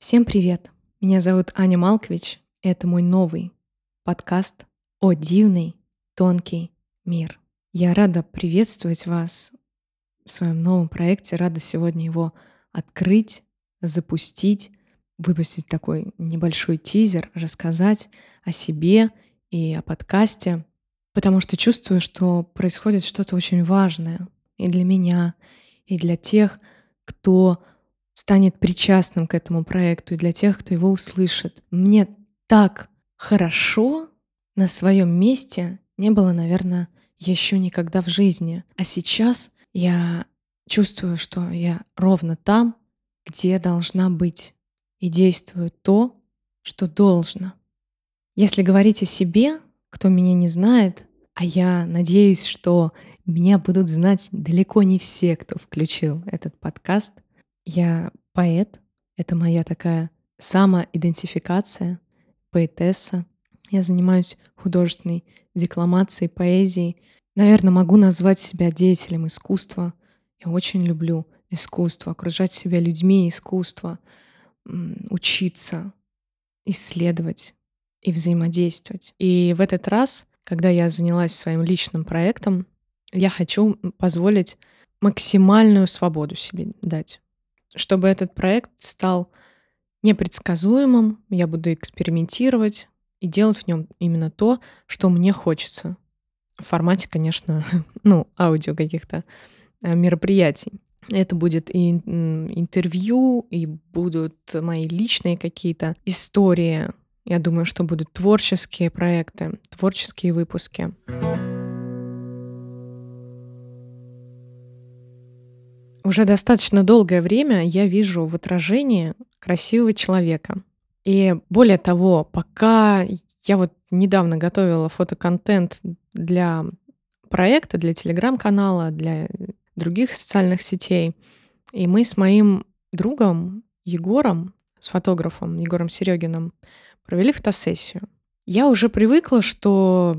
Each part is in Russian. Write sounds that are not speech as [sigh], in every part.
Всем привет! Меня зовут Аня Малкович, и это мой новый подкаст «О дивный, тонкий мир». Я рада приветствовать вас в своем новом проекте, рада сегодня его открыть, запустить, выпустить такой небольшой тизер, рассказать о себе и о подкасте, потому что чувствую, что происходит что-то очень важное и для меня, и для тех, кто станет причастным к этому проекту и для тех, кто его услышит. Мне так хорошо на своем месте не было, наверное, еще никогда в жизни. А сейчас я чувствую, что я ровно там, где должна быть, и действую то, что должно. Если говорить о себе, кто меня не знает, а я надеюсь, что меня будут знать далеко не все, кто включил этот подкаст — я поэт, это моя такая самоидентификация, поэтесса. Я занимаюсь художественной декламацией, поэзией. Наверное, могу назвать себя деятелем искусства. Я очень люблю искусство, окружать себя людьми искусства, учиться, исследовать и взаимодействовать. И в этот раз, когда я занялась своим личным проектом, я хочу позволить максимальную свободу себе дать чтобы этот проект стал непредсказуемым, я буду экспериментировать и делать в нем именно то, что мне хочется. В формате, конечно, [laughs] ну, аудио каких-то э, мероприятий. Это будет и интервью, и будут мои личные какие-то истории. Я думаю, что будут творческие проекты, творческие выпуски. Уже достаточно долгое время я вижу в отражении красивого человека. И более того, пока я вот недавно готовила фотоконтент для проекта, для телеграм-канала, для других социальных сетей, и мы с моим другом Егором, с фотографом Егором Серегиным, провели фотосессию. Я уже привыкла, что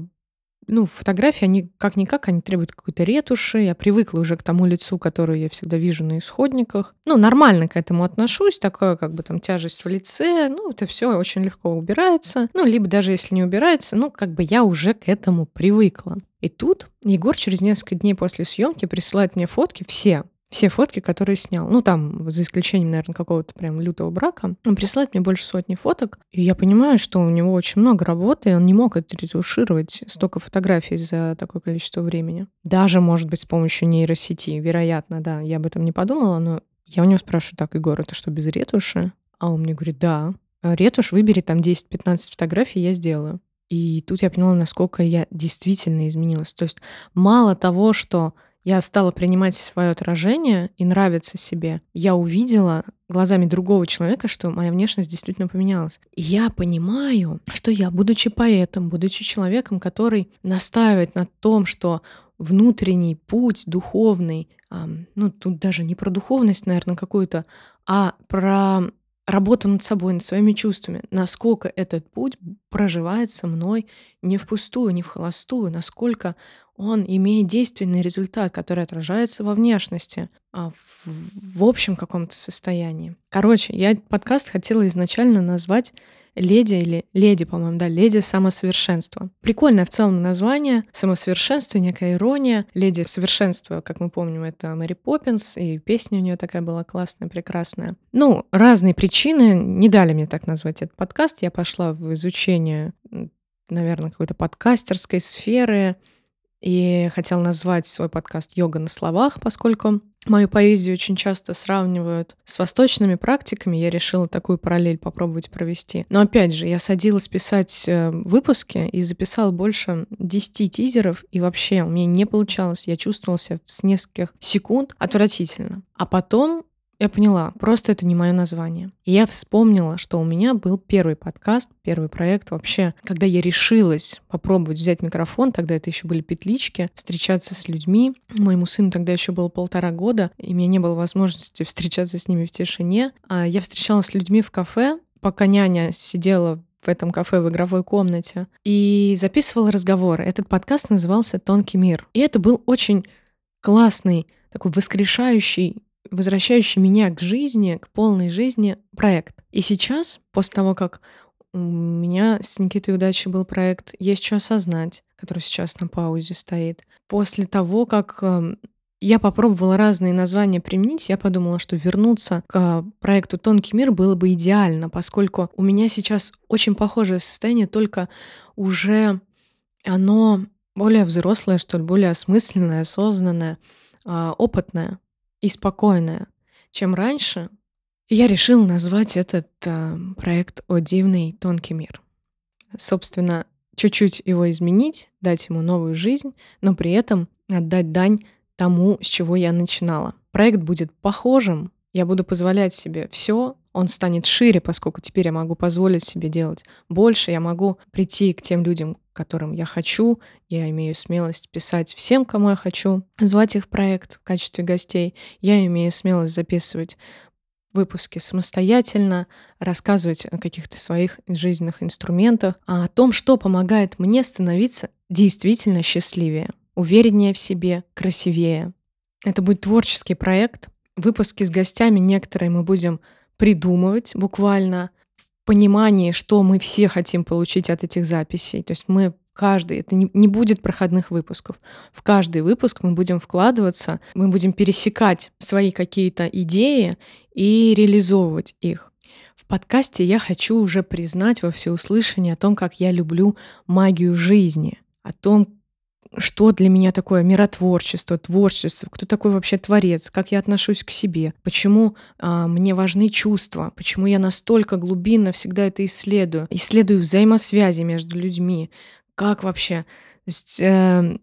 ну, фотографии, они как-никак, они требуют какой-то ретуши. Я привыкла уже к тому лицу, которое я всегда вижу на исходниках. Ну, нормально к этому отношусь, такая как бы там тяжесть в лице. Ну, это все очень легко убирается. Ну, либо даже если не убирается, ну, как бы я уже к этому привыкла. И тут Егор через несколько дней после съемки присылает мне фотки, все, все фотки, которые снял. Ну, там, за исключением, наверное, какого-то прям лютого брака. Он присылает мне больше сотни фоток. И я понимаю, что у него очень много работы, и он не мог отретушировать столько фотографий за такое количество времени. Даже, может быть, с помощью нейросети. Вероятно, да. Я об этом не подумала, но я у него спрашиваю, так, Егор, это что, без ретуши? А он мне говорит, да. Ретушь выбери там 10-15 фотографий, я сделаю. И тут я поняла, насколько я действительно изменилась. То есть мало того, что я стала принимать свое отражение и нравиться себе. Я увидела глазами другого человека, что моя внешность действительно поменялась. И я понимаю, что я, будучи поэтом, будучи человеком, который настаивает на том, что внутренний путь духовный, ну тут даже не про духовность, наверное, какую-то, а про работу над собой, над своими чувствами, насколько этот путь проживается мной не впустую, не в холостую, насколько он имеет действенный результат, который отражается во внешности, а в, в общем каком-то состоянии. Короче, я подкаст хотела изначально назвать леди или леди, по-моему, да, леди самосовершенства. Прикольное в целом название, самосовершенство, некая ирония. Леди совершенства, как мы помним, это Мэри Поппинс, и песня у нее такая была классная, прекрасная. Ну, разные причины не дали мне так назвать этот подкаст. Я пошла в изучение, наверное, какой-то подкастерской сферы, и хотел назвать свой подкаст «Йога на словах», поскольку мою поэзию очень часто сравнивают с восточными практиками. Я решила такую параллель попробовать провести. Но опять же, я садилась писать э, выпуски и записала больше 10 тизеров, и вообще у меня не получалось. Я чувствовала себя с нескольких секунд отвратительно. А потом я поняла, просто это не мое название. И я вспомнила, что у меня был первый подкаст, первый проект вообще, когда я решилась попробовать взять микрофон, тогда это еще были петлички, встречаться с людьми. Моему сыну тогда еще было полтора года, и меня не было возможности [laughs] встречаться с ними в тишине. А я встречалась с людьми в кафе, пока няня сидела в этом кафе в игровой комнате и записывала разговоры. Этот подкаст назывался «Тонкий мир». И это был очень классный, такой воскрешающий возвращающий меня к жизни, к полной жизни проект. И сейчас, после того, как у меня с Никитой Удачи был проект «Есть что осознать», который сейчас на паузе стоит. После того, как эм, я попробовала разные названия применить, я подумала, что вернуться к проекту «Тонкий мир» было бы идеально, поскольку у меня сейчас очень похожее состояние, только уже оно более взрослое, что ли, более осмысленное, осознанное, а, опытное и спокойное, чем раньше. Я решила назвать этот а, проект «О дивный тонкий мир». Собственно, чуть-чуть его изменить, дать ему новую жизнь, но при этом отдать дань тому, с чего я начинала. Проект будет похожим, я буду позволять себе все, он станет шире, поскольку теперь я могу позволить себе делать больше, я могу прийти к тем людям, которым я хочу, я имею смелость писать всем, кому я хочу, звать их в проект в качестве гостей, я имею смелость записывать выпуски самостоятельно, рассказывать о каких-то своих жизненных инструментах, а о том, что помогает мне становиться действительно счастливее, увереннее в себе, красивее. Это будет творческий проект. Выпуски с гостями некоторые мы будем придумывать буквально понимании, что мы все хотим получить от этих записей. То есть мы каждый, это не, не будет проходных выпусков. В каждый выпуск мы будем вкладываться, мы будем пересекать свои какие-то идеи и реализовывать их. В подкасте я хочу уже признать во всеуслышание о том, как я люблю магию жизни, о том, что для меня такое миротворчество, творчество, кто такой вообще творец, как я отношусь к себе, почему а, мне важны чувства, почему я настолько глубинно всегда это исследую, исследую взаимосвязи между людьми, как вообще. То есть э,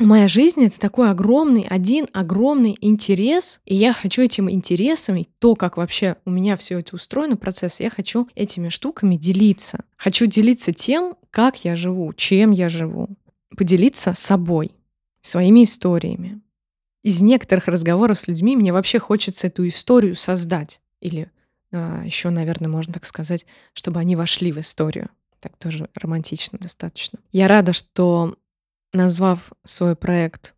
моя жизнь это такой огромный, один огромный интерес, и я хочу этим интересом, то, как вообще у меня все это устроено, процесс, я хочу этими штуками делиться. Хочу делиться тем, как я живу, чем я живу. Поделиться собой, своими историями. Из некоторых разговоров с людьми мне вообще хочется эту историю создать. Или а, еще, наверное, можно так сказать, чтобы они вошли в историю. Так тоже романтично достаточно. Я рада, что назвав свой проект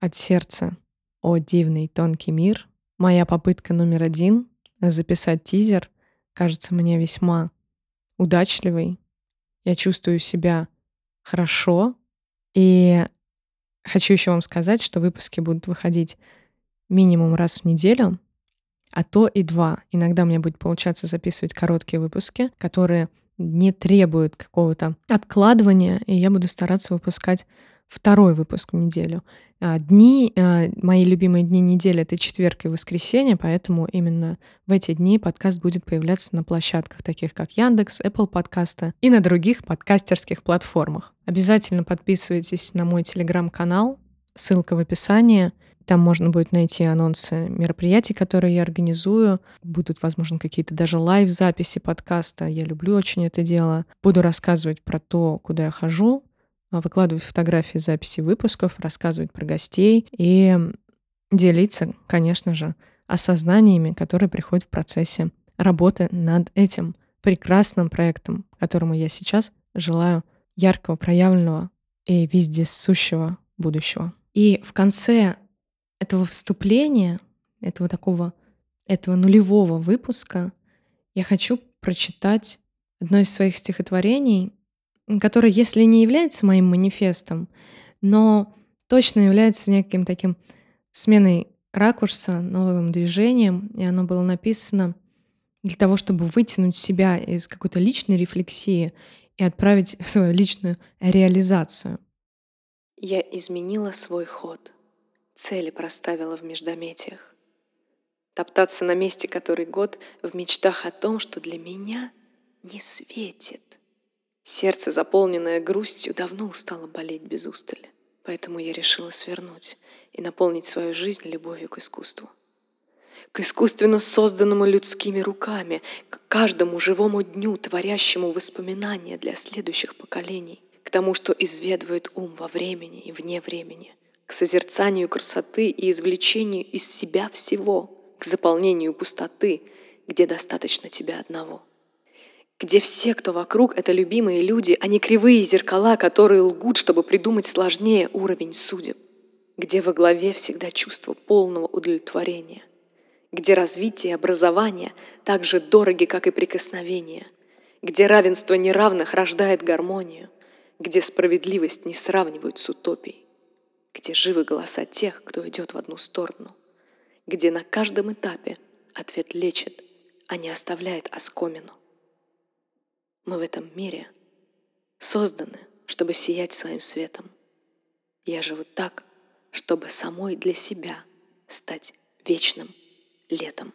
от сердца «О дивный тонкий мир», моя попытка номер один записать тизер кажется мне весьма удачливой. Я чувствую себя хорошо. И хочу еще вам сказать, что выпуски будут выходить минимум раз в неделю, а то и два. Иногда мне будет получаться записывать короткие выпуски, которые не требует какого-то откладывания, и я буду стараться выпускать второй выпуск в неделю. А, дни, а, мои любимые дни недели — это четверг и воскресенье, поэтому именно в эти дни подкаст будет появляться на площадках, таких как Яндекс, Apple подкаста и на других подкастерских платформах. Обязательно подписывайтесь на мой телеграм-канал, ссылка в описании — там можно будет найти анонсы мероприятий, которые я организую. Будут, возможно, какие-то даже лайв-записи подкаста. Я люблю очень это дело. Буду рассказывать про то, куда я хожу, выкладывать фотографии записи выпусков, рассказывать про гостей и делиться, конечно же, осознаниями, которые приходят в процессе работы над этим прекрасным проектом, которому я сейчас желаю яркого, проявленного и вездесущего будущего. И в конце этого вступления, этого такого, этого нулевого выпуска я хочу прочитать одно из своих стихотворений, которое, если не является моим манифестом, но точно является неким таким сменой ракурса, новым движением, и оно было написано для того, чтобы вытянуть себя из какой-то личной рефлексии и отправить в свою личную реализацию. Я изменила свой ход — цели проставила в междометиях. Топтаться на месте который год в мечтах о том, что для меня не светит. Сердце, заполненное грустью, давно устало болеть без устали. Поэтому я решила свернуть и наполнить свою жизнь любовью к искусству. К искусственно созданному людскими руками, к каждому живому дню, творящему воспоминания для следующих поколений, к тому, что изведывает ум во времени и вне времени, к созерцанию красоты и извлечению из себя всего, к заполнению пустоты, где достаточно тебя одного. Где все, кто вокруг, это любимые люди, а не кривые зеркала, которые лгут, чтобы придумать сложнее уровень судеб. Где во главе всегда чувство полного удовлетворения. где развитие и образование так же дороги, как и прикосновение, где равенство неравных рождает гармонию, где справедливость не сравнивают с утопией, где живы голоса тех, кто идет в одну сторону, где на каждом этапе ответ лечит, а не оставляет оскомину. Мы в этом мире созданы, чтобы сиять своим светом. Я живу так, чтобы самой для себя стать вечным летом.